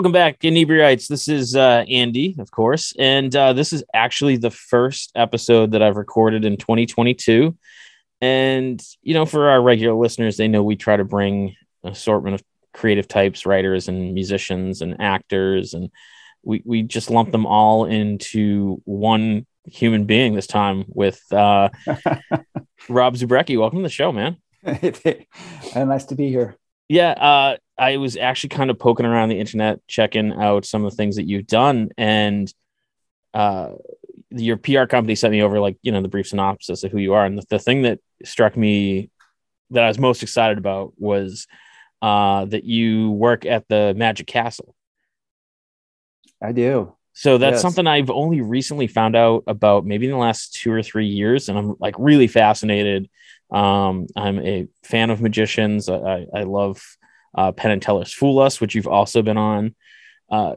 Welcome back, Inebriates. This is uh, Andy, of course, and uh, this is actually the first episode that I've recorded in 2022. And you know, for our regular listeners, they know we try to bring an assortment of creative types, writers, and musicians, and actors, and we we just lump them all into one human being this time with uh, Rob Zabrecky. Welcome to the show, man. nice to be here. Yeah, uh, I was actually kind of poking around the internet, checking out some of the things that you've done, and uh, your PR company sent me over like you know the brief synopsis of who you are, and the, the thing that struck me that I was most excited about was uh, that you work at the Magic Castle. I do. So that's yes. something I've only recently found out about, maybe in the last two or three years, and I'm like really fascinated um, I'm a fan of magicians. I, I love uh, Penn and Teller's Fool Us, which you've also been on. Uh,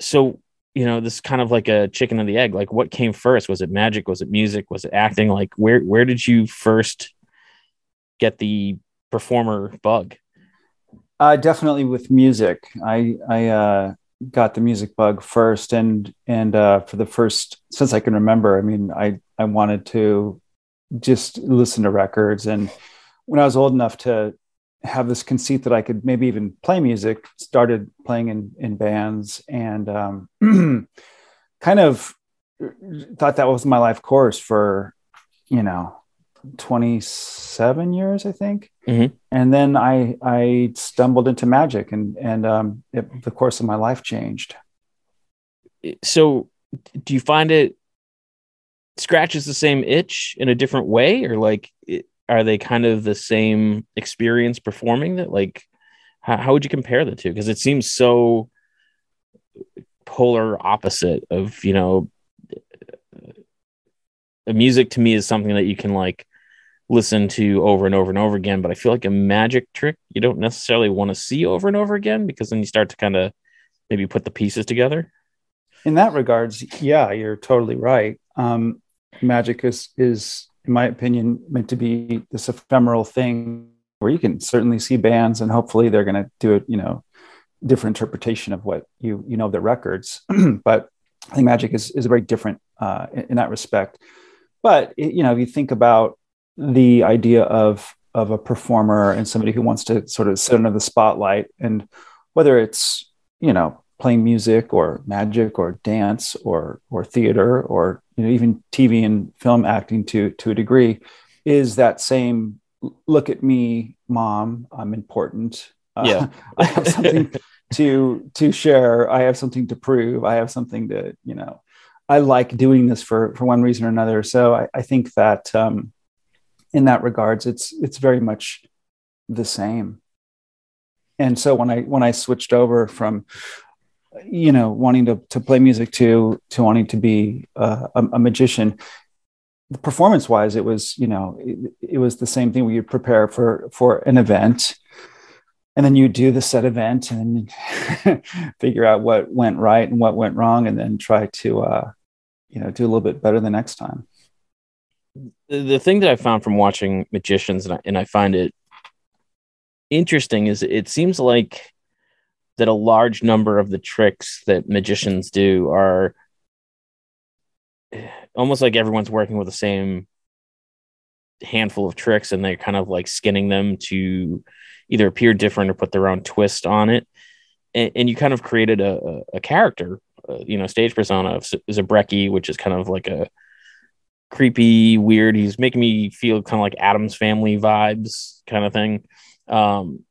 so, you know, this kind of like a chicken and the egg. Like, what came first? Was it magic? Was it music? Was it acting? Like, where where did you first get the performer bug? Uh, definitely with music. I I uh, got the music bug first, and and uh, for the first since I can remember. I mean, I I wanted to just listen to records. And when I was old enough to have this conceit that I could maybe even play music, started playing in, in bands and um, kind of thought that was my life course for, you know, 27 years, I think. Mm-hmm. And then I, I stumbled into magic and, and um, it, the course of my life changed. So do you find it scratches the same itch in a different way or like it, are they kind of the same experience performing that like how, how would you compare the two because it seems so polar opposite of you know music to me is something that you can like listen to over and over and over again but i feel like a magic trick you don't necessarily want to see over and over again because then you start to kind of maybe put the pieces together. In that regards yeah you're totally right. Um, magic is is in my opinion meant to be this ephemeral thing where you can certainly see bands and hopefully they're going to do it you know different interpretation of what you you know the records. But i think magic is is very different uh, in, in, that respect. But it, you know if you think about the idea of of a performer and somebody who wants to sort of sit under the spotlight. And whether it's you know playing music or magic or dance or or theater or you know even TV and film acting to to a degree is that same look at me mom I'm important. Yeah. Uh, I have something to to share. I have something to prove. I have something to you know I like doing this for for one reason or another. So I, I think that um in that regards it's it's very much the same. And so when i when i switched over from you know wanting to to play music to to wanting to be uh, a, a, magician performance wise it was you know it, it, was the same thing where you prepare for for an event and then you do the set event and figure out what went right and what went wrong and then try to uh you know do a little bit better the next time the thing that i found from watching magicians and I, and I find it interesting is it seems like that a large number of the tricks that magicians do are almost like everyone's working with the same handful of tricks and they're kind of like skinning them to either appear different or put their own twist on it. And, and you kind of created a, a character uh, you know stage persona of Zabrecky which is kind of like a creepy weird he's making me feel kind of like Addams family vibes kind of thing um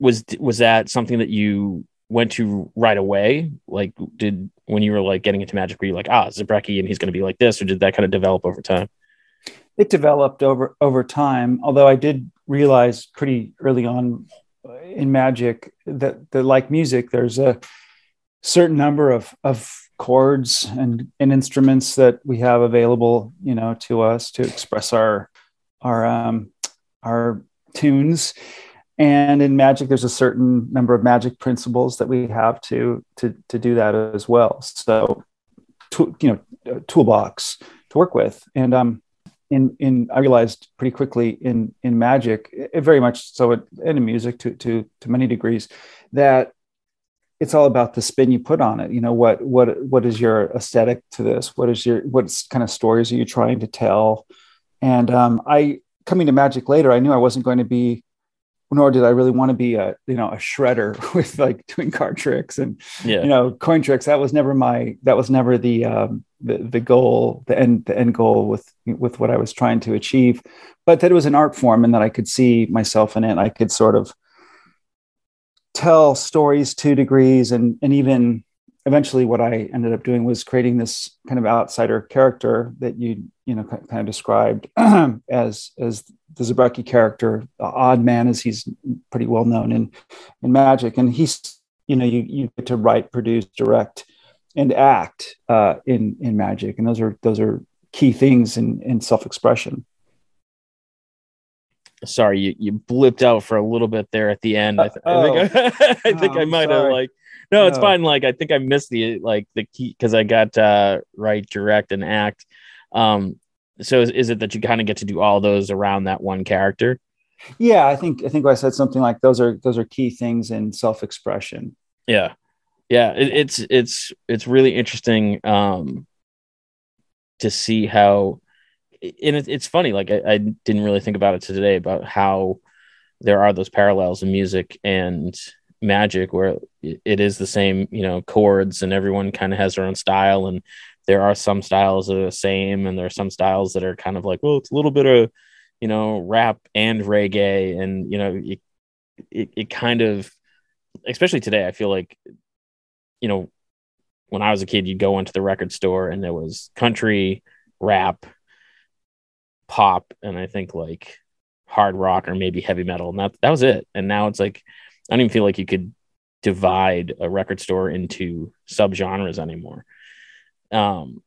was was that something that you went to right away? Like, did when you were like getting into magic, were you like, ah, Zabrecky, and he's going to be like this, or did that kind of develop over time? It developed over over time. Although I did realize pretty early on in magic that, that like music, there's a certain number of of chords and, and instruments that we have available, you know, to us to express our our um, our tunes. And in magic there's a certain number of magic principles that we have to to to do that as well. So to, you know toolbox to work with. And um in in i realized pretty quickly in in magic very much so and in music to to to many degrees that it's all about the spin you put on it. You know, what what what is your aesthetic to this? What is your what kind of stories are you trying to tell? And um, I coming to magic later, I knew I wasn't going to be, nor did I really want to be a you know a shredder with like doing card tricks and yeah. you know coin tricks. That was never my that was never the um, the the goal, the end the end goal with with what I was trying to achieve. But that it was an art form and that I could see myself in it. I could sort of tell stories to degrees and and even eventually what I ended up doing was creating this kind of outsider character that you you know kind of described as as the Zabrecky character, the odd man as he's pretty well known in in magic, and he's you know you you get to write, produce, direct, and act uh, in in magic, and those are those are key things in in self expression sorry, you, you blipped out for a little bit there at the end. I, th- oh. I think I, I think oh, I might have like no, it's fine. Like I think I missed the like the key because I got uh right, direct, and act. Um, so is, is it that you kind of get to do all those around that one character? Yeah, I think I think I said something like those are those are key things in self expression. Yeah, yeah, it, it's it's it's really interesting um to see how and it, it's funny like I, I, didn't really think about it to today about how there are those parallels in music and magic where it is the same you know chords and everyone kind of has their own style and there are some styles that are the same and there are some styles that are kind of like well it's a little bit of you know rap and reggae and you know it, it, it kind of especially today i feel like you know when i was a kid you'd go into the record store and there was country rap pop and I think like hard rock or maybe heavy metal. And that, that was it. And now it's like, I don't even feel like you could divide a record store into subgenres anymore. Um,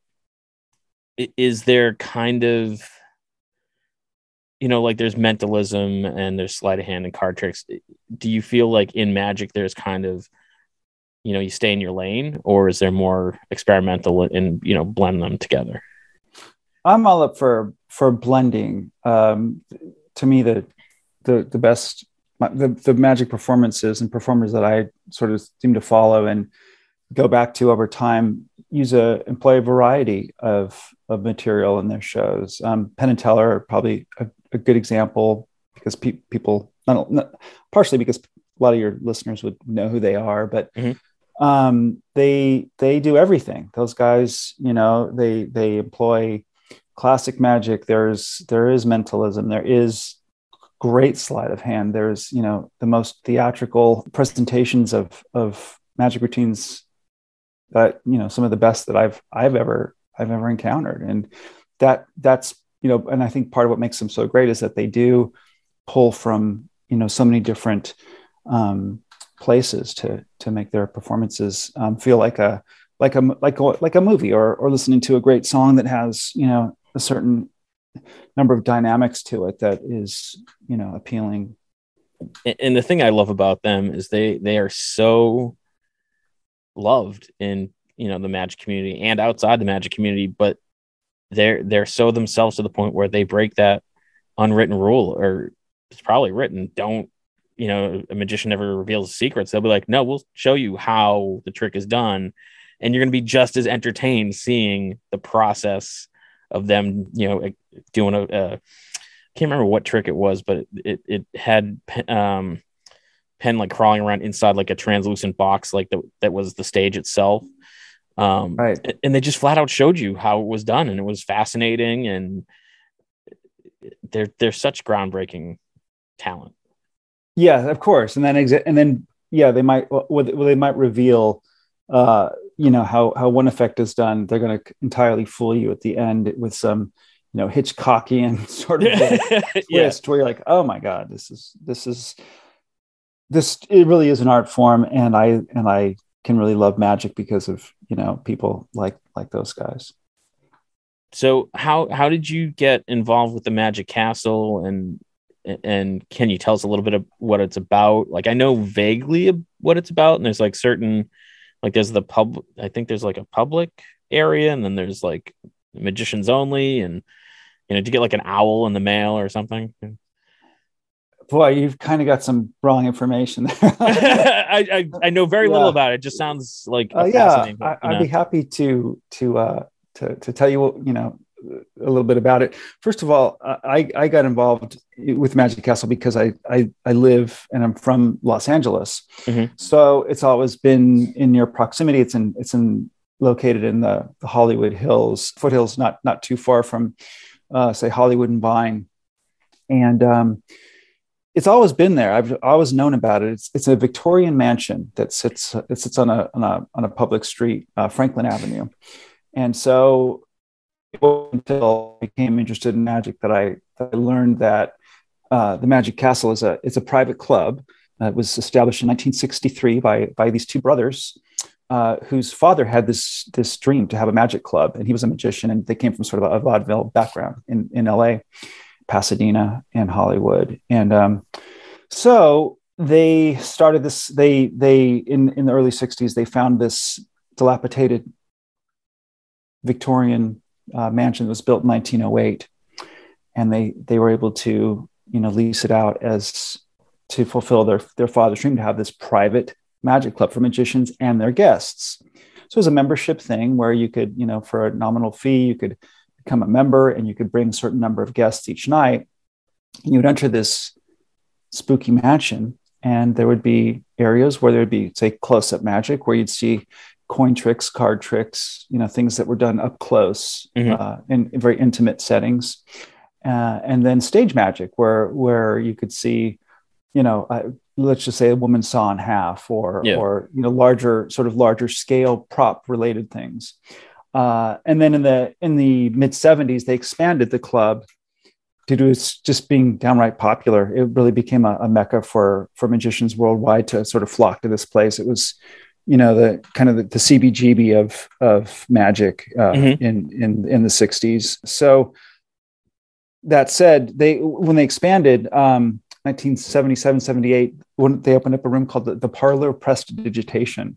is there kind of, you know, like there's mentalism and there's sleight of hand and card tricks. Do you feel like in magic there's kind of, you know, you stay in your lane, or is there more experimental and you know blend them together? I'm all up for for blending. Um, to me, the the the best the the magic performances and performers that I sort of seem to follow and go back to over time use a employ a variety of of material in their shows. Um, Penn and Teller are probably a, a good example because pe- people not, not, partially because a lot of your listeners would know who they are, but mm-hmm. um, they they do everything. Those guys, you know, they they employ classic magic. There's there is mentalism. There is great sleight of hand. There's you know the most theatrical presentations of of magic routines that you know some of the best that i've i've ever i've ever encountered. And that that's you know and i think part of what makes them so great is that they do pull from you know so many different um, places to to make their performances um, feel like a like a like a like a movie or or listening to a great song that has you know a certain number of dynamics to it that is you know appealing. And the thing i love about them is they they are so loved in you know the magic community and outside the magic community but they're they're so themselves to the point where they break that unwritten rule or it's probably written. Don't you know a magician never reveals secrets. They'll be like no we'll show you how the trick is done. And you're going to be just as entertained seeing the process of them, you know, doing a, a can't remember what trick it was, but it it had um, Penn like crawling around inside like a translucent box, like the, that was the stage itself. Um, right. And they just flat out showed you how it was done, and it was fascinating. And they're they're such groundbreaking talent. Yeah, of course. And then exit, and then yeah, they might well, they might reveal uh, you know how how one effect is done they're going to entirely fool you at the end with some you know hitchcockian sort of twist yeah. where you're like oh my god this is this is this it really is an art form and i and i can really love magic because of you know people like like those guys. So how how did you get involved with the magic castle? And and can you tell us a little bit of what it's about? Like i know vaguely what it's about and there's like certain like there's the pub i think there's like a public area and then there's like magicians only and you know to get like an owl in the mail or something boy, you've kind of got some wrong information there. I, I, I know very yeah. little about it. it. just sounds like uh, yeah. I, would be happy to to uh, to to tell you what you know a little bit about it. First of all, I I got involved with Magic Castle because I I, I live and I'm from Los Angeles, mm-hmm. so it's always been in near proximity. It's in it's in located in the, the Hollywood Hills foothills, not not too far from uh, say Hollywood and Vine, and um, it's always been there. I've always known about it. It's, it's a Victorian mansion that sits it sits on a on a on a public street, uh, Franklin Avenue, and so until I became interested in magic that I, that I learned that uh, the Magic Castle is a it's a private club. Uh, it was established in 1963 by by these two brothers. Uh, whose father had this this dream to have a magic club, and he was a magician, and they came from sort of a vaudeville background in in L.A. Pasadena and Hollywood. And um, so they started this, they, they, in, in the early 60s, they found this dilapidated Victorian uh, mansion that was built in 1908. And they, they were able to, you know, lease it out as to fulfill their, their father's dream to have this private magic club for magicians and their guests. So it was a membership thing where you could, you know, for a nominal fee, you could become a member and you could bring a certain number of guests each night. And you would enter this spooky mansion, and there would be areas where there would be, say, close up magic, where you'd see coin tricks, card tricks, you know, things that were done up close mm-hmm. uh, in, in, very intimate settings. Uh, and then stage magic, where where you could see, you know, uh, let's just say a woman saw in half, or yeah. or you know, larger sort of larger scale prop related things. Uh, and then in the in the mid 70s, they expanded the club due to its just being downright popular. It really became a, a, mecca for for magicians worldwide to sort of flock to this place. It was, you know, the kind of the, the CBGB of of magic uh, mm-hmm. in in in the 60s. So that said, they when they expanded. Um, 1977 78 when they opened up a room called the, the parlor prestidigitation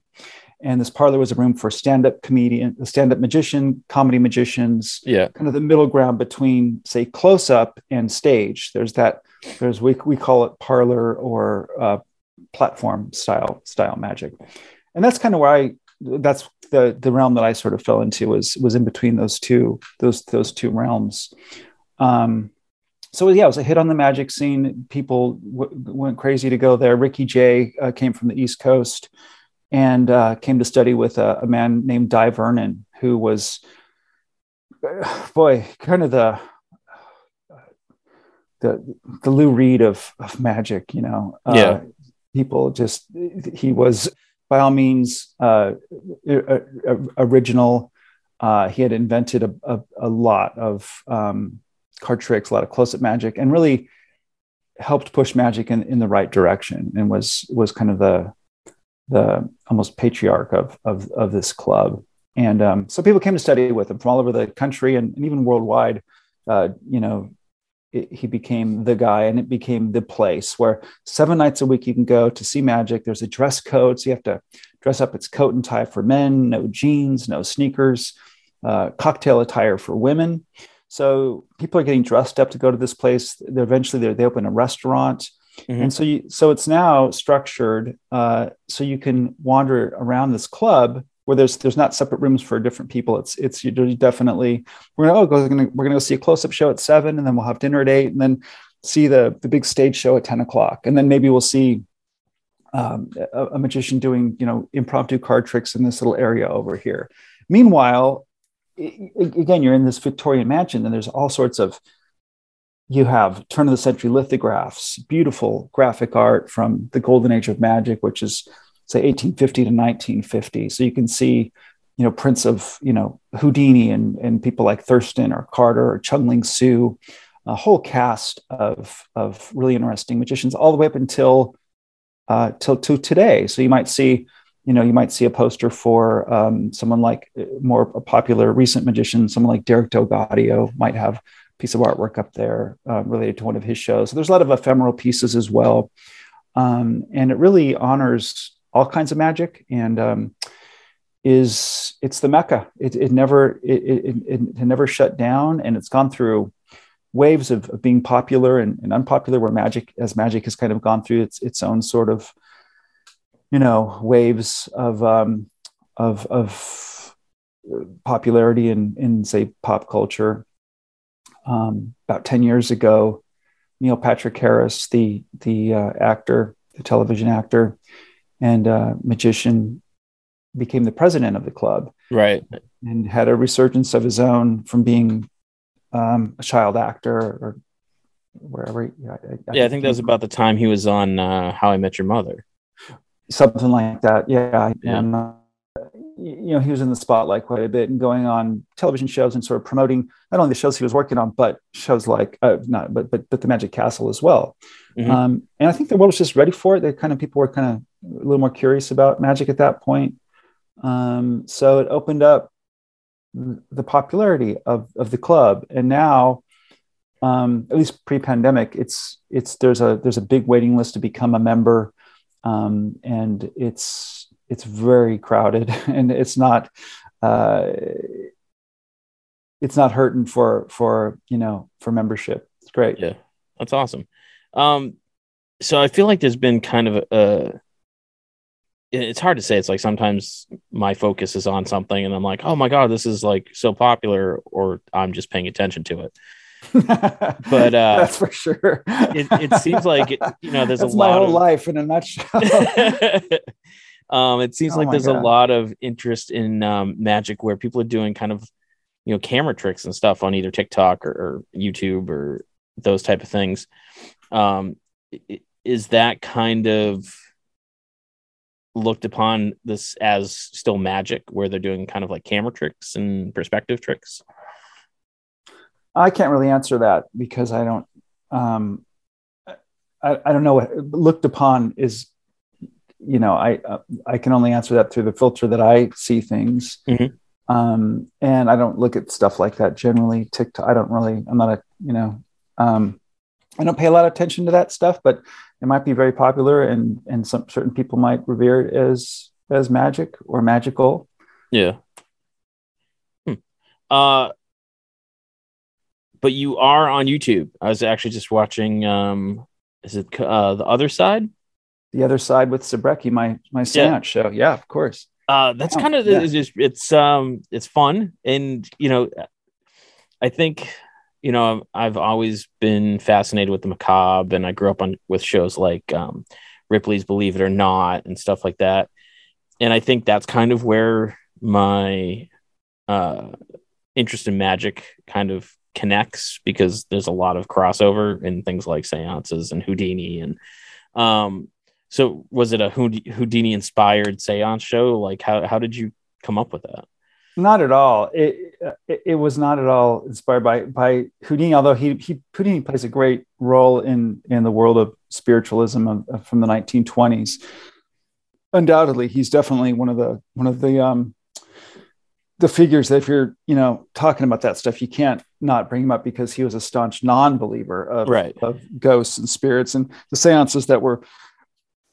and this parlor was a room for stand-up comedian stand-up magician comedy magicians yeah kind of the middle ground between say close-up and stage there's that there's we, we call it parlor or uh, platform style style magic and that's kind of where i that's the the realm that i sort of fell into was was in between those two those those two realms um so yeah, it was a hit on the magic scene. People w- went crazy to go there. Ricky Jay uh, came from the East Coast and uh, came to study with a, a, man named Dai Vernon, who was, boy, kind of the the the Lou Reed of of magic. You know, uh, yeah. people just he was by all means uh, original. Uh, he had invented a, a, a lot of um, card tricks, a lot of close-up magic, and really helped push magic in, in the right direction. And was was kind of the the almost patriarch of of, of this club. And um, so people came to study with him from all over the country and, and even worldwide. Uh, you know, it, he became the guy, and it became the place where seven nights a week you can go to see magic. There's a dress code, so you have to dress up. It's coat and tie for men, no jeans, no sneakers, uh, cocktail attire for women. So people are getting dressed up to go to this place. They're eventually they they open a restaurant. Mm-hmm. And so you, so it's now structured uh, so you can wander around this club where there's there's not separate rooms for different people. It's it's you definitely we're gonna oh go, we're gonna we're gonna go see a close up show at seven, and then we'll have dinner at eight, and then see the the big stage show at ten o'clock, and then maybe we'll see um, a, a magician doing you know impromptu card tricks in this little area over here. Meanwhile, again, you're in this Victorian mansion, and there's all sorts of you have turn of the century lithographs, beautiful graphic art from the golden age of magic, which is say 1850 to 1950. So you can see, you know, prints of, you know, Houdini and, and people like Thurston or Carter or Chung Ling Soo, a whole cast of, of really interesting magicians all the way up until uh, till to today. So you might see, you know, you might see a poster for um, someone like uh, more popular recent magician, someone like Derek DelGaudio might have piece of artwork up there uh, related to one of his shows. So there's a lot of ephemeral pieces as well. Um, and it really honors all kinds of magic and um, is it's the mecca. It, it never it, it, it, never shut down and it's gone through waves of, of being popular and, and, unpopular where magic as magic has kind of gone through its its own sort of you know waves of um, of of popularity in in say pop culture um, about 10 years ago neil patrick harris the the uh, actor the television actor and uh, magician became the president of the club right and had a resurgence of his own from being um, a child actor or wherever. Yeah, I, I yeah, I think that was about the time he was on uh, How I Met Your Mother. Something like that. Yeah. yeah. And, uh, you know, he was in the spotlight quite a bit and going on television shows and sort of promoting not only the shows he was working on, but shows like uh, not, but but but the Magic Castle as well. Mm-hmm. Um, and I think the world was just ready for it. The kind of people were kind of a little more curious about magic at that point. Um, so it opened up the popularity of, of the club. And now, um, at least pre-pandemic, it's it's there's a there's a big waiting list to become a member, um, and it's it's very crowded, and it's not uh, it's not hurting for for you know for membership. It's great. Yeah, that's awesome. Um, so I feel like there's been kind of a, a it's hard to say. It's like sometimes my focus is on something and I'm like, oh my God, this is like so popular, or I'm just paying attention to it. but uh, that's for sure. it, it seems like you know there's that's a lot my whole of, life in a nutshell. um, it seems oh like there's God. a lot of interest in um, magic where people are doing kind of you know camera tricks and stuff on either TikTok or, or YouTube or those type of things. Um, is that kind of looked upon this as still magic where they're doing kind of like camera tricks and perspective tricks? I can't really answer that because i don't um i, I don't know what looked upon is you know i uh, i can only answer that through the filter that i see things. Mm-hmm. um and i don't look at stuff like that generally. Tiktok i don't really i'm not a you know um i don't pay a lot of attention to that stuff but it might be very popular and and some certain people might revere it as as magic or magical. Yeah. Hmm. uh but you are on youtube. I was actually just watching um is it uh the other side? The other side with Zabrecky, my my seance yeah. show. Yeah of course. Uh that's oh, kind of yeah. it's just it's um it's fun. And you know i think you know, I've always been fascinated with the macabre, and I grew up on with shows like um, Ripley's Believe It or Not and stuff like that. And I think that's kind of where my uh, interest in magic kind of connects because there's a lot of crossover in things like seances and Houdini. And um, so, was it a Houdini inspired seance show? Like, how how did you come up with that? Not at all. It, it, it was not at all inspired by by Houdini. Although he he Houdini plays a great role in in the world of spiritualism of, of, from the 1920s. Undoubtedly, he's definitely one of the one of the um, the figures that if you're you know talking about that stuff, you can't not bring him up because he was a staunch non-believer of, right. of ghosts and spirits and the seances that were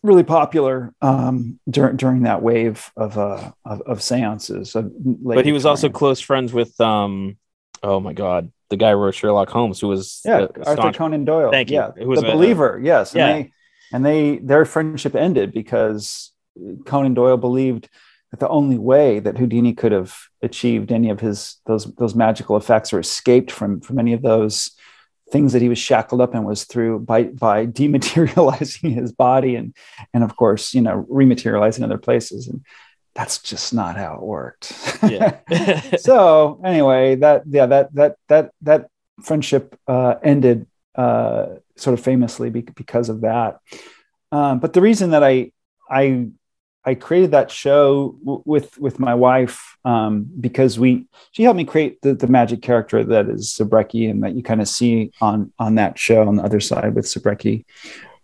really popular um, during during that wave of uh, of, of seances. Of but he was also close friends with um, oh my god, the guy who wrote Sherlock Holmes, who was yeah Arthur staunch... Conan Doyle. Thank you. Yeah, the a, believer. Yes, yeah. And they, and they their friendship ended because Conan Doyle believed that the only way that Houdini could have achieved any of his those those magical effects or escaped from from any of those things that he was shackled up in was through by by dematerializing his body and and of course you know rematerializing other places. And that's just not how it worked. Yeah. So anyway that yeah that that that that friendship uh, ended uh, sort of famously because of that. Um, but the reason that i i I created that show w- with with my wife um, because we she helped me create the, the magic character that is Zabrecky and that you kind of see on on that show on the other side with Zabrecky.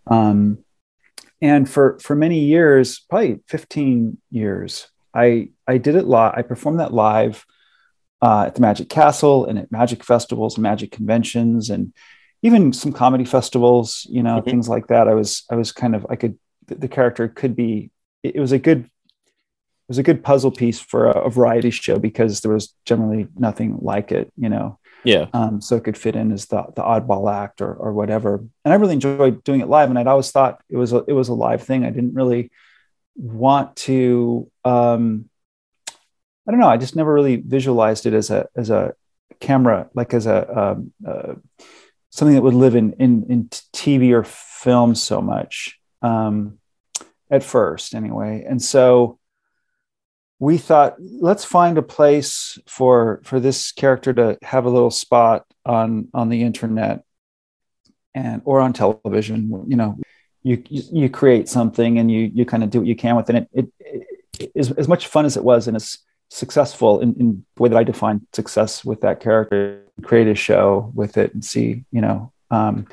Um, and for for many years, probably 15 years, I I did it live. I performed that live uh, at the Magic Castle and at magic festivals and magic conventions and even some comedy festivals, you know, mm-hmm. things like that. I was I was kind of I could the character could be it was a good it was a good puzzle piece for a, a, variety show because there was generally nothing like it you know Yeah. Um, so it could fit in as the, the oddball act or, or whatever. And I really enjoyed doing it live. And I'd always thought it was a, it was a live thing. I didn't really want to, um, I don't know. I just never really visualized it as a, as a camera, like as a, um, uh, something that would live in, in, in TV or film so much. Um, at first anyway. And so, we thought let's find a place for for this character to have a little spot on on the internet and or on television you know you you, create something and you you kind of do what you can with it it, it, it is as much fun as it was and it's successful in, in the way that i define success with that character create a show with it and see you know um,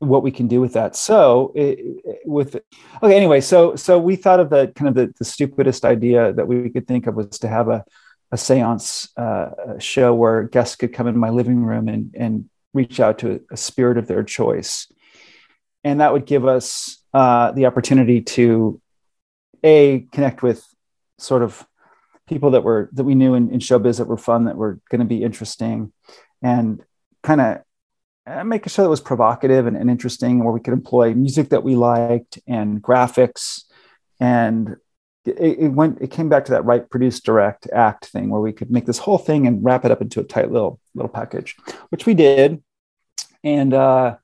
what we can do with that. So it, with okay, anyway, so so we thought of the kind of the, the stupidest idea that we could think of was to have a a seance uh, show where guests could come in my living room and and reach out to a, spirit of their choice, and that would give us uh, the opportunity to a connect with sort of people that were that we knew in, in showbiz that were fun that were going to be interesting and kind of make a show that was provocative and, and interesting, where we could employ music that we liked and graphics. And it, it, went, it came back to that right produce direct act thing where we could make this whole thing and wrap it up into a tight little little package, which we did. And uh,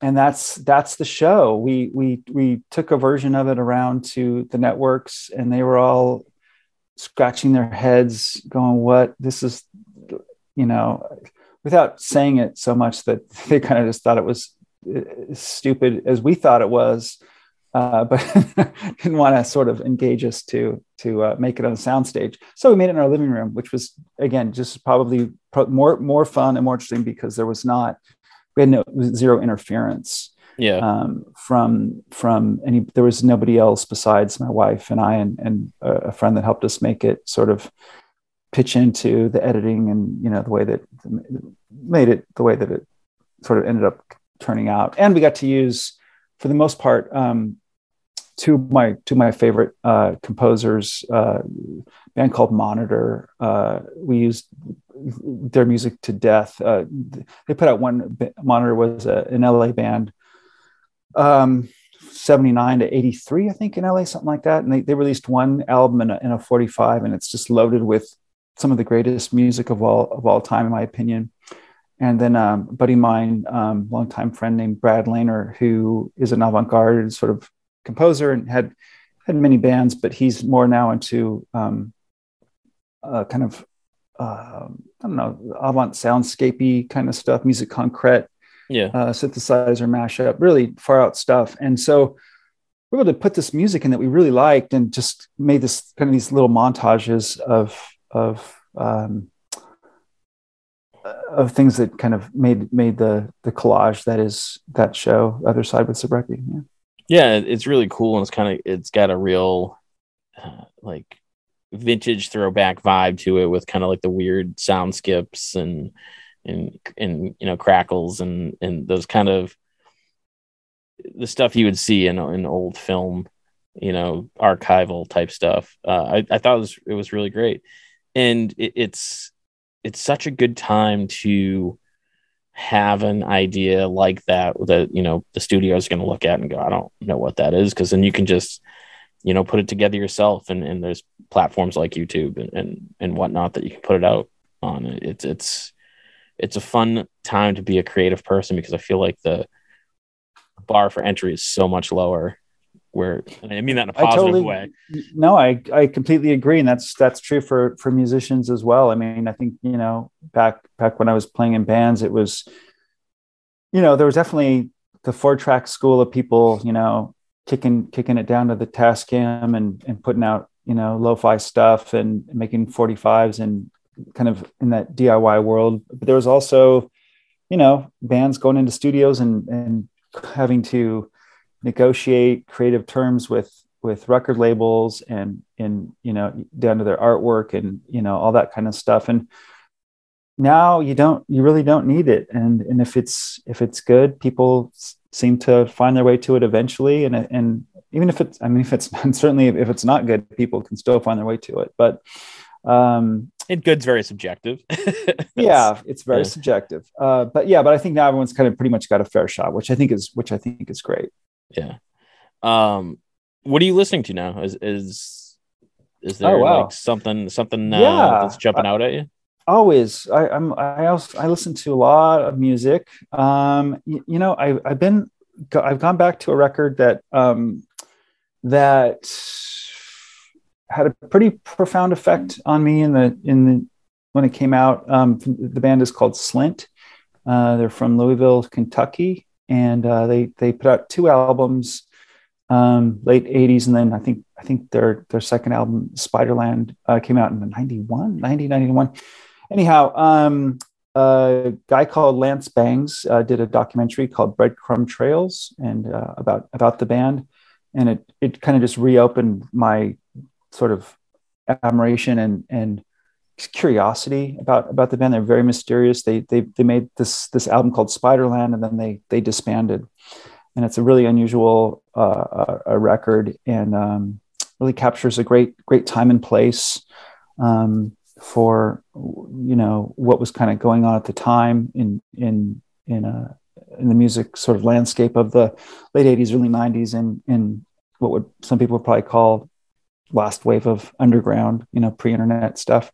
and that's that's the show. We we we took a version of it around to the networks, and they were all scratching their heads, going, "What? This is, you know." Without saying it so much that they kind of just thought it was uh, stupid as we thought it was, uh, but didn't want to sort of engage us to to uh, make it on a soundstage. So we made it in our living room, which was again just probably more more fun and more interesting because there was not we had no zero interference. Yeah. Um, from from any there was nobody else besides my wife and I and and a friend that helped us make it sort of pitch into the editing and you know the way that made it the way that it sort of ended up turning out. And we got to use for the most part um, two of my two of my favorite uh, composers uh, band called monitor uh, we used their music to death. Uh, they put out one monitor was a, an la band um, 79 to 83 i think in la something like that. And they, they released one album in a, in a 45 and it's just loaded with some of the greatest music of all of all time, in my opinion. And then um, a buddy of mine, um, longtime friend named Brad Laner, who is an avant-garde sort of composer and had had many bands, but he's more now into um, uh, kind of uh, I don't know avant soundscapey kind of stuff, music concrète, yeah, uh, synthesizer mashup, really far out stuff. And so we were able to put this music in that we really liked, and just made this kind of these little montages of of um, of things that kind of made made the the collage that is that show other side with Zabrecky. Yeah. Yeah, it's really cool and it's kind of it's got a real uh, like vintage throwback vibe to it with kind of like the weird sound skips and and and you know crackles and and those kind of the stuff you would see in an old film, you know, archival type stuff. Uh, I, I thought it was it was really great and it, it's it's such a good time to have an idea like that that you know the studio is going to look at and go i don't know what that is because then you can just you know put it together yourself and, and there's platforms like youtube and, and and whatnot that you can put it out on. It's it's it's a fun time to be a creative person because i feel like the bar for entry is so much lower where I mean that in a positive totally, way. No, I I completely agree, and that's that's true for for musicians as well. I mean, I think you know back back when I was playing in bands, it was, you know, there was definitely the four track school of people, you know, kicking kicking it down to the Tascam and and putting out you know lo-fi stuff and making 45s and kind of in that DIY world. But there was also, you know, bands going into studios and and having to negotiate creative terms with with record labels and in you know down to their artwork and you know all that kind of stuff and now you don't you really don't need it and and if it's if it's good people seem to find their way to it eventually and and even if it's i mean if it's certainly if it's not good people can still find their way to it but um and good's very subjective. yeah, it's very yeah. subjective. Uh, but yeah, but I think now everyone's kind of pretty much got a fair shot, which I think is which I think is great. Yeah. Um, what are you listening to now? Is is is there Oh, wow. like something something uh, Yeah. that's jumping out at you? always I, i'm i also i listen to a lot of music um you, you know i i've been i've gone back to a record that um that had a pretty profound effect on me in the in the when it came out um the band is called slint uh they're from louisville kentucky and uh they they put out two albums um late 80s and then i think i think their their second album spiderland uh, came out in 91 90 91 anyhow, um, a guy called Lance Bangs uh, did a documentary called Breadcrumb Trails and uh, about about the band, and it it kind of just reopened my sort of admiration and and curiosity about about the band. They're very mysterious. They they they made this this album called Spiderland, and then they they disbanded, and it's a really unusual uh, uh, a record and um, really captures a great great time and place. Um, for you know what was kind of going on at the time in in in a in the music sort of landscape of the late 80s early 90s and in what would some people would probably call last wave of underground you know pre-internet stuff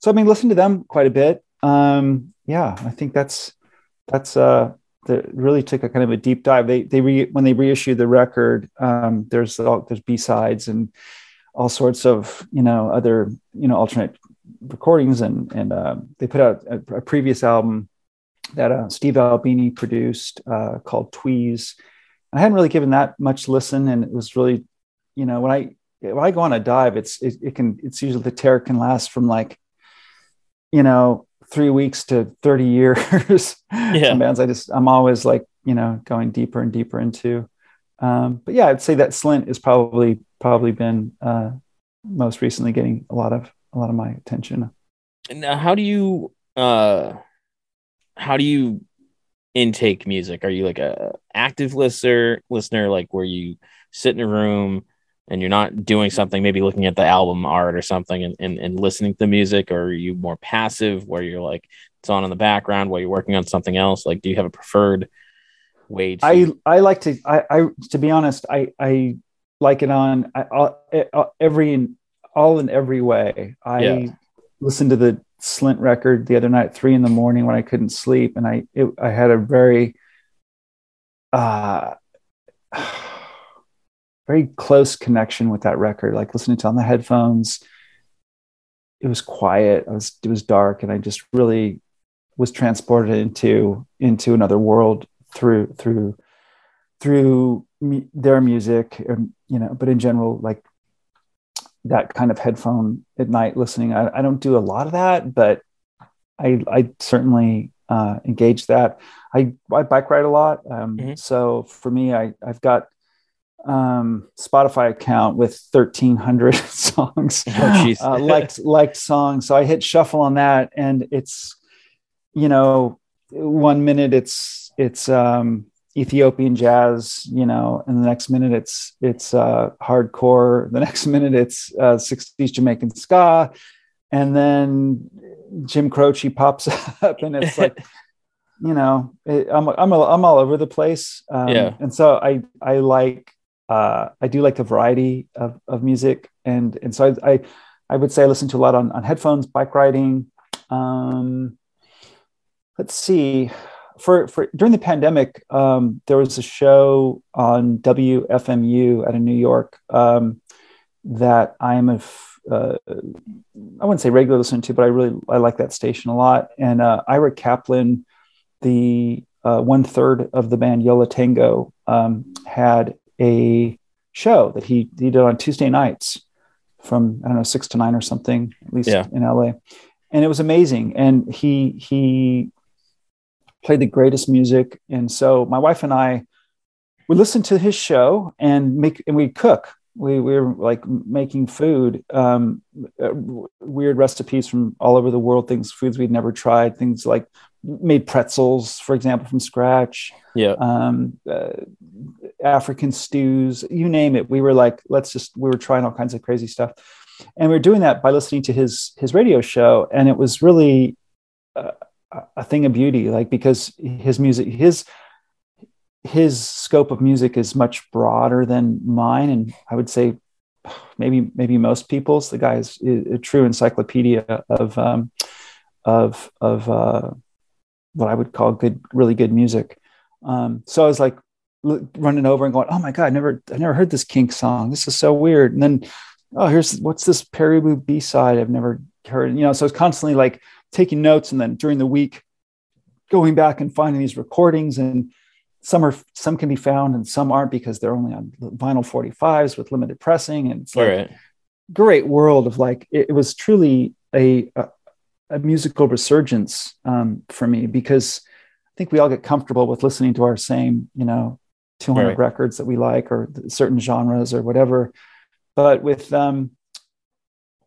so i mean listen to them quite a bit um yeah i think that's that's uh that really took a kind of a deep dive they they re, when they reissued the record um there's all there's b-sides and all sorts of you know other you know alternate recordings and and uh, they put out a, a previous album that uh, Steve Albini produced uh, called Tweez. I hadn't really given that much listen, and it was really, you know, when I when I go on a dive, it's it, it can it's usually the tear can last from like, you know, three weeks to thirty years. Yeah. Some bands I just I'm always like you know going deeper and deeper into. Um, but yeah, I'd say that Slint has probably probably been uh, most recently getting a lot of a lot of my attention. Now, how do you uh how do you intake music? Are you like a active listener listener like where you sit in a room and you're not doing something, maybe looking at the album art or something and, and, and listening to the music, or are you more passive where you're like it's on in the background while you're working on something else? Like do you have a preferred way to I I like to I, I to be honest I I like it on I, I'll- every all in every way. I Yeah. listened to the Slint record the other night three in the morning when I couldn't sleep, and I it, I had a very uh very close connection with that record. Like listening to on the headphones, it was quiet. I was it was dark, and I just really was transported into into another world through through through mu- their music and you know but in general like that kind of headphone at night listening i, I don't do a lot of that but i i certainly uh, engage that i i bike ride a lot um, Mhm. so for me i i've got um spotify account with 1300 songs Oh, uh, liked liked songs. So i hit shuffle on that and it's you know one minute it's it's um ethiopian jazz you know and the next minute it's it's uh hardcore. The next minute it's uh 60s jamaican ska. And then jim croce pops up and it's like you know it, i'm i'm i'm all over the place. Um, Yeah. and so i i like uh i do like the variety of of music. And and so i i, I would say i listen to a lot on on headphones bike riding. Um let's see. For for during the pandemic um there was a show on wfmu out of new york um that i'm a uh, i wouldn't say regular listener to but i really i like that station a lot. And uh ira kaplan the uh, one third of the band Yo La Tengo um, had a show that he, he did on tuesday nights from i don't know six to nine or something at least Yeah. in la and it was amazing. And he he played the greatest music. And so my wife and i would listen to his show and make and we'd cook. We, we were like making food um, uh, weird recipes from all over the world things foods we'd never tried things like made pretzels for example from scratch. Yeah. um, uh, african stews you name it. We were like let's just we were trying all kinds of crazy stuff. And we are doing that by listening to his his radio show, and it was really a, a thing of beauty, like because his music, his his scope of music is much broader than mine, and I would say maybe maybe most people's. The guy is a true encyclopedia of um, of of uh, what I would call good, really good music. Um, so I was like running over and going, "Oh my god, I never I never heard this Kink song. This is so weird." And then, oh, here's what's this Pere B side I've never heard. You know, so I was constantly like taking notes, and then during the week, going back and finding these recordings and some are some can be found and some aren't because they're only on vinyl 45s with limited pressing and it's like right. great world of like it, it was truly a, a, a musical resurgence um, for me because i think we all get comfortable with listening to our same you know 200 right. records that we like or certain genres or whatever. But with um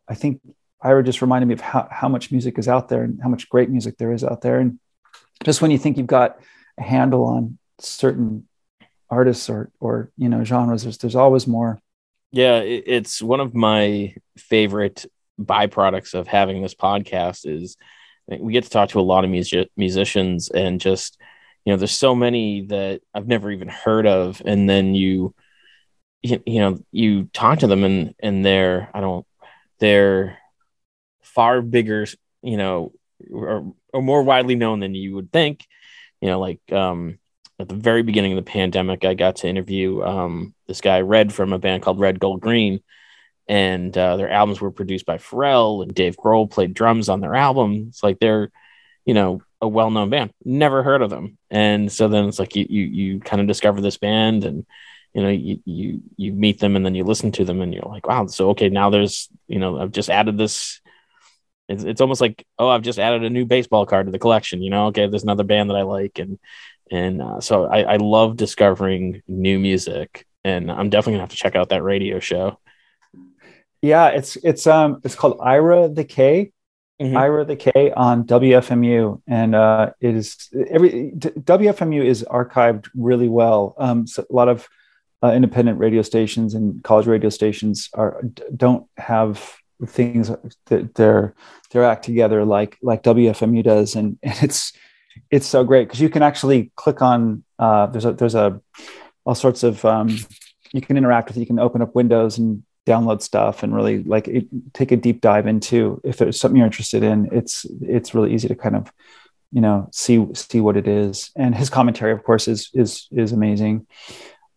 i think ira just reminded me of how, how much music is out there and how much great music there is out there. And just when you think you've got a handle on certain artists or or you know genres there's there's always more. Yeah it's one of my favorite byproducts of having this podcast is we get to talk to a lot of music, musicians and just you know there's so many that i've never even heard of. And then you you, you know you talk to them and and they're i don't they're far bigger you know or, or more widely known than you would think. You know like um at the very beginning of the pandemic, I got to interview um, this guy Red from a band called Red Gold Green, and uh, their albums were produced by Pharrell and Dave Grohl played drums on their album. It's like they're, you know, a well-known band. Never heard of them, and so then it's like you you you kind of discover this band and. You know, you, you you meet them and then you listen to them and you're like, wow. So okay, now there's you know I've just added this it's, it's almost like oh i've just added a new baseball card to the collection you know okay there's another band that i like and and uh, so I, I love discovering new music and i'm definitely gonna have to check out that radio show yeah it's it's um it's called ira the k mm-hmm. ira the k on wfmu and uh it is every wfmu is archived really well um so a lot of uh, independent radio stations and college radio stations are don't have things that they're they're act together like like wfmu does and, and it's it's so great because you can actually click on uh, there's a there's a all sorts of um, you can interact with it. You can open up windows and download stuff and really like it, take a deep dive into if there's something you're interested in. It's it's really easy to kind of you know see see what it is. And his commentary, of course, is is is amazing.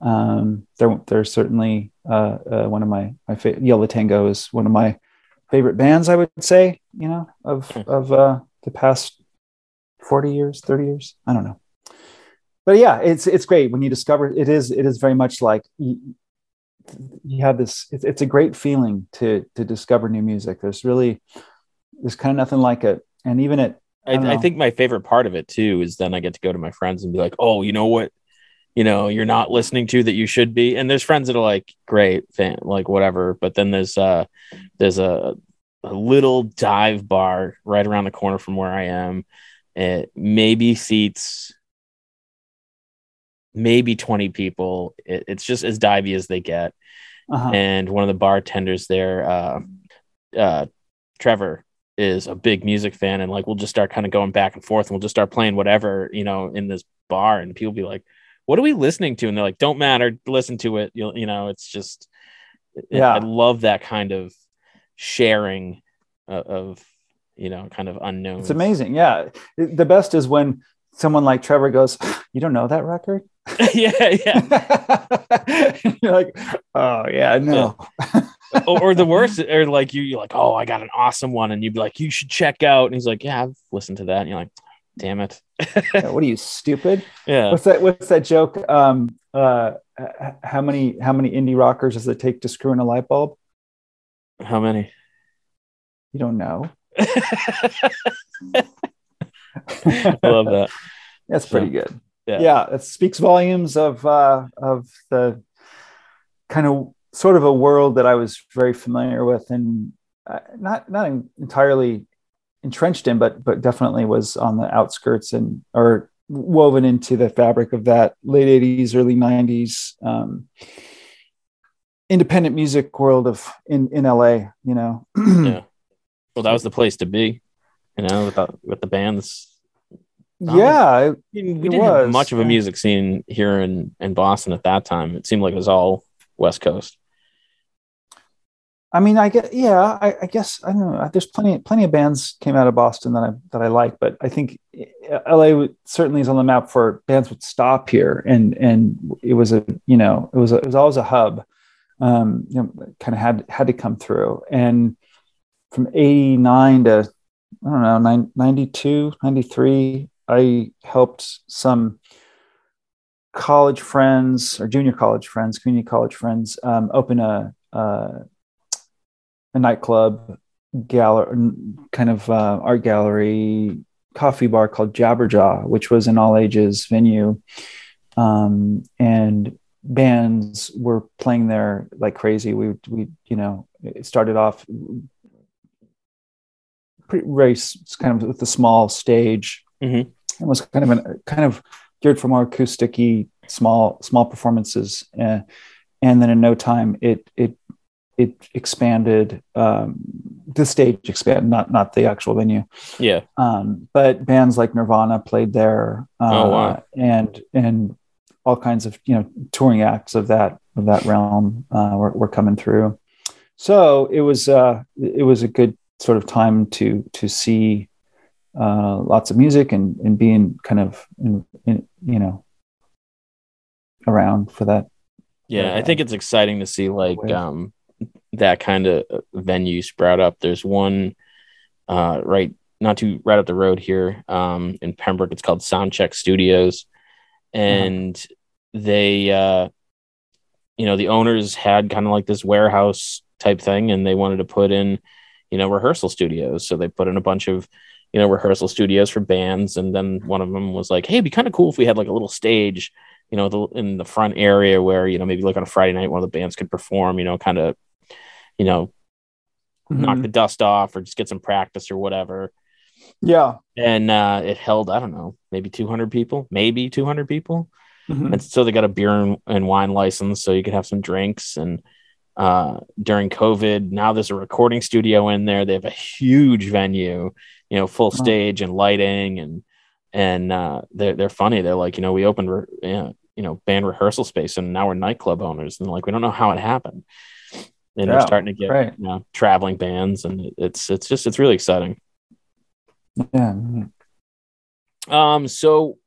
Um, they're they're certainly uh, uh, one of my my favorite Yo La Tengo is one of my favorite bands. I would say you know of hmm. of uh, the past 40 years 30 years i don't know but yeah it's it's great when you discover it is it is very much like you, have this it's, it's a great feeling to to discover new music. There's really there's kind of nothing like it. And even it I, I, I think my favorite part of it too is then i get to go to my friends and be like oh you know what? You know you're not listening to that you should be. And there's friends that are like great fan like whatever. But then there's uh there's a a little dive bar right around the corner from where i am. It maybe seats maybe 20 people it, it's just as divey as they get uh-huh. and one of the bartenders there uh, uh, trevor is a big music fan and like we'll just start kind of going back and forth and we'll just start playing whatever you know in this bar and people be like what are we listening to and they're like don't matter listen to it you'll you know it's just yeah i love that kind of sharing of you know, kind of unknown. It's amazing. Yeah. The best is when someone like Trevor goes, You don't know that record? yeah, yeah. you're like, oh yeah, no. Yeah. or, or, the worst, or like you, you're like, oh, I got an awesome one, and you'd be like, you should check out. And he's like, yeah, I've listened to that. And you're like, damn it. yeah, what are you stupid? Yeah. What's that? What's that joke? Um, uh, how many how many indie rockers does it take to screw in a light bulb? How many? You don't know. I love that. That's pretty good. Yeah. yeah, it speaks volumes of uh, of the kind of sort of a world that I was very familiar with and uh, not not entirely entrenched in, but but definitely was on the outskirts and or woven into the fabric of that late '80s, early '90s um, independent music world of in in LA. You know. yeah. Well, that was the place to be. You know, with the, with the bands. Yeah, it, we didn't it have was, much of a music scene here in in Boston at that time. It seemed like it was all West Coast. I mean, I get, yeah, I, I guess I don't know. There's plenty, plenty of bands came out of Boston that I that I like, but I think LA certainly is on the map for bands would stop here, and and it was a, you know, it was a, it was always a hub, um, you know, kind of had had to come through, and from '89 to I don't know, nine- 92, 93, I helped some college friends or junior college friends, community college friends, um, open a. Uh, a nightclub gallery kind of uh, art gallery coffee bar called jabberjaw which was an all ages venue um, and bands were playing there like crazy we we you know it started off pretty race kind of with a small stage Mhm. It was kind of an kind of geared for more acousticy small small performances uh, and then in no time it it it expanded um, the stage expanded not not the actual venue Yeah. um, but bands like nirvana played there uh, Oh, wow. and and all kinds of you know touring acts of that of that realm uh, were, were coming through so it was uh, it was a good sort of time to to see uh, lots of music and and being kind of in, in, you know around for that Yeah, I think it's exciting to see like um that kind of venue sprout up. There's one uh right not too right up the road here um in Pembroke. It's called Soundcheck Studios. And they uh you know, the owners had kind of like this warehouse type thing and they wanted to put in, you know, rehearsal studios. So they put in a bunch of you know, rehearsal studios for bands. And then one of them was like, Hey, it'd be kind of cool if we had like a little stage you know, the, in the front area where, you know, maybe like on a Friday night, one of the bands could perform, you know, kind of, you know, knock Mhm. the dust off or just get some practice or whatever. yeah And uh, it held, I don't know, maybe 200 people, maybe 200 people. Mhm. And so they got a beer and, and wine license so you could have some drinks. And uh, during COVID, now there's a recording studio in there. They have a huge venue, you know, full stage and lighting and, and uh, they're, they're funny. They're like, you know, we opened, re- you know, band rehearsal space and now we're nightclub owners. And like, we don't know how it happened. And Yeah, they're starting to get, right. you know, traveling bands and it's, it's just, it's really exciting. yeah. Um, so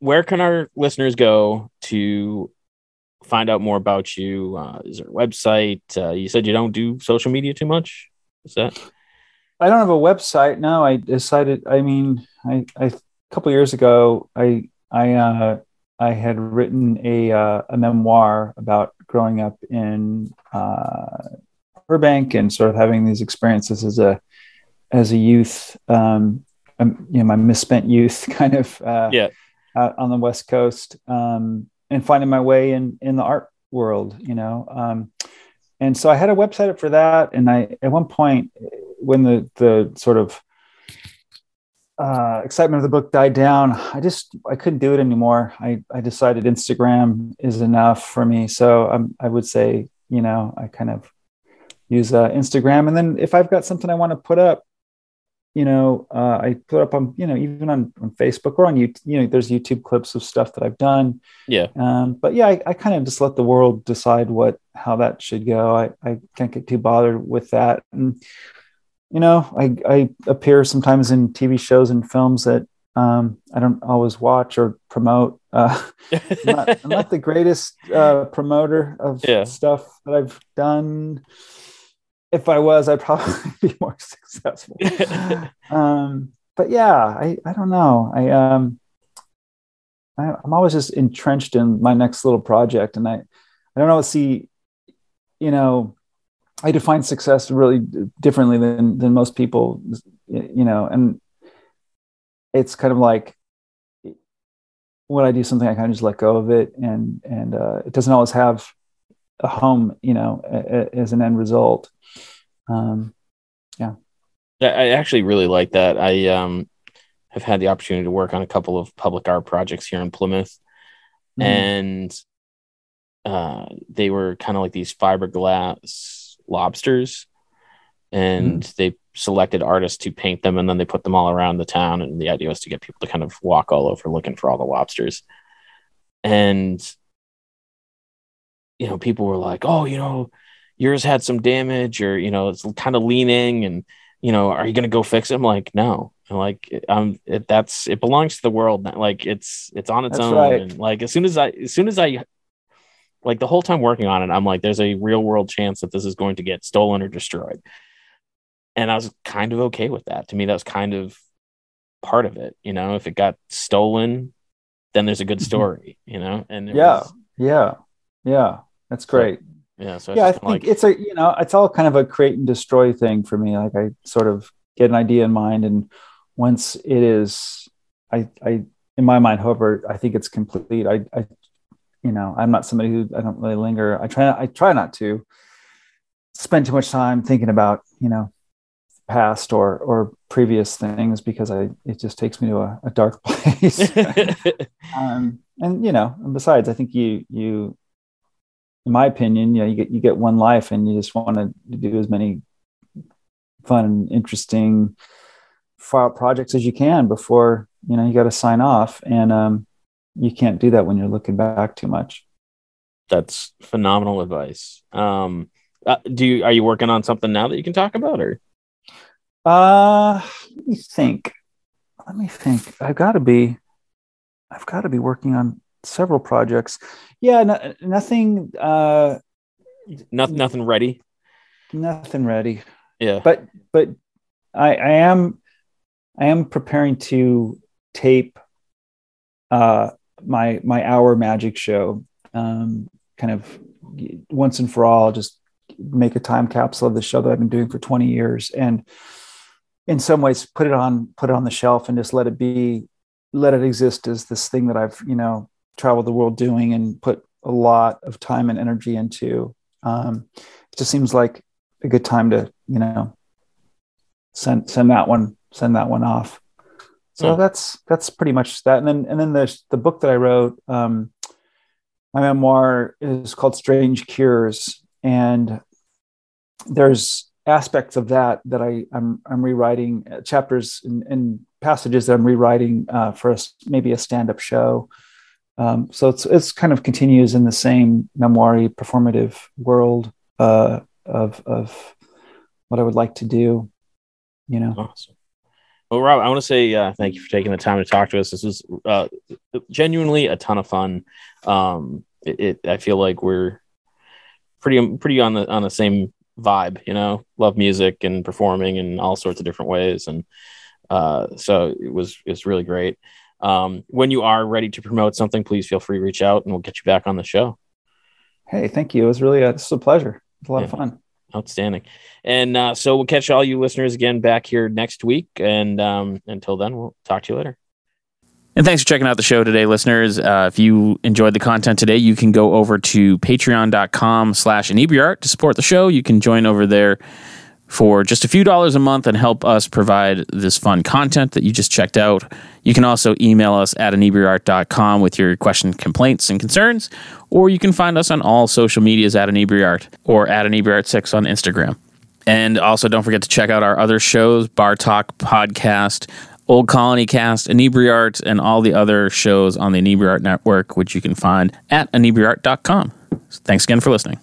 where can our listeners go to find out more about you? Uh, is there a website? Uh, you said you don't do social media too much. Is that I don't have a website. now. I decided. I mean, I, I a couple years ago, I I uh, I had written a uh, a memoir about growing up in uh, Burbank and sort of having these experiences as a as a youth. Um, um, you know, my misspent youth, kind of. Uh, Yeah. Out on the West Coast, um, and finding my way in in the art world. You know. Um, and so I had a website up for that. And I, at one point, when the the sort of uh, excitement of the book died down, I just I couldn't do it anymore. I I decided Instagram is enough for me. So um, I would say, you know, I kind of use uh, Instagram, and then if I've got something I want to put up, you know, uh, I put up on you know even on, on Facebook or on YouTube. You know, there's YouTube clips of stuff that I've done. yeah. Um, but yeah, I, I kind of just let the world decide what how that should go. I, I can't get too bothered with that. And you know, I, I appear sometimes in TV shows and films that um, I don't always watch or promote. Uh, I'm, not, I'm not the greatest uh, promoter of Yeah. stuff that I've done. If I was, I'd probably be more successful. um, but yeah, I, I don't know. I um, I, I'm always just entrenched in my next little project, and I I don't know. See, you know, I define success really differently than than most people. You know, and it's kind of like when I do something, I kind of just let go of it, and and uh, it doesn't always have a home, you know, a, a, as an end result. Um, I I actually really like that. I um have had the opportunity to work on a couple of public art projects here in Plymouth, mm, and uh, they were kind of like these fiberglass lobsters, and mm. they selected artists to paint them, and then they put them all around the town. And the idea was to get people to kind of walk all over looking for all the lobsters. And you know, people were like, "Oh, you know, yours had some damage, or you know, it's kind of leaning, and you know, are you going to go fix it?" I'm like, "No." And like, um, it, that's it belongs to the world. Like, it's it's on its that's own. Right. And like, as soon as I, as soon as I like the whole time working on it, I'm like, there's a real world chance that this is going to get stolen or destroyed. And I was kind of okay with that. To me, that was kind of part of it. You know, if it got stolen, then there's a good mm-hmm. story, you know? And yeah, was, yeah, yeah, that's great. So, yeah. So yeah, I think like, it's a, you know, it's all kind of a create and destroy thing for me. Like I sort of get an idea in mind. And once it is, I, I, in my mind, however, I think it's complete. I, I you know i'm not somebody who i don't really linger. I try i try not to spend too much time thinking about you know past or or previous things because i it just takes me to a, a dark place. Um, and you know and besides i think you you in my opinion you know you get you get one life and you just want to do as many fun and interesting projects as you can before you know you got to sign off. And um you can't do that when you're looking back too much. That's phenomenal advice. Um, uh, do you are you working on something now that you can talk about, or? Uh, let me think. Let me think. I've got to be. I've got to be working on several projects. Yeah, no, nothing. Uh, nothing. Nothing ready. Nothing ready. Yeah, but but I I am I am preparing to tape uh my my hour magic show um, kind of once and for all just make a time capsule of the show that I've been doing for 20 years and in some ways put it on put it on the shelf and just let it be let it exist as this thing that I've you know traveled the world doing and put a lot of time and energy into. Um, it just seems like a good time to you know send send that one send that one off so hmm. that's that's pretty much that. And then and then the the book that I wrote, um, my memoir is called Strange Cures, and there's aspects of that that I I'm I'm rewriting uh, chapters and, and passages that I'm rewriting uh, for a, maybe a stand up show. Um, so it's it's kind of continues in the same memoir performative world uh, of of what I would like to do. You know. Awesome. Well, Rob, I want to say uh, thank you for taking the time to talk to us. This was uh, genuinely a ton of fun. Um, it, it, I feel like we're pretty pretty on the on the same vibe. You know, love music and performing in all sorts of different ways, and uh, so it was it's really great. Um, when you are ready to promote something, please feel free to reach out, and we'll get you back on the show. Hey, thank you. It was really a, this was a pleasure. It's a lot yeah. of fun. Outstanding. And uh, so we'll catch all you listeners again back here next week. And um, until then, we'll talk to you later. And thanks for checking out the show today, listeners. Uh, if you enjoyed the content today, you can go over to patreon.com slash inebriart to support the show. You can join over there for just a few dollars a month and help us provide this fun content that you just checked out. You can also email us at inebriart.com with your questions, complaints, and concerns, or you can find us on all social medias at inebriart or at inebriart6 on Instagram. And also, don't forget to check out our other shows Bar Talk Podcast, Old Colony Cast, Inebriart, and all the other shows on the Inebriart Network, which you can find at inebriart.com. Thanks again for listening.